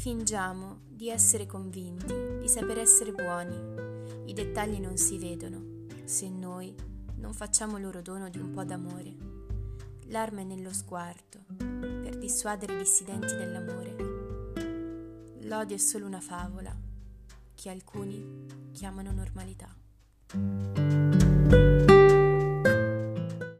Fingiamo di essere convinti, di saper essere buoni. I dettagli non si vedono se noi non facciamo loro dono di un po' d'amore. L'arma è nello sguardo, per dissuadere i dissidenti dell'amore. L'odio è solo una favola che alcuni chiamano normalità.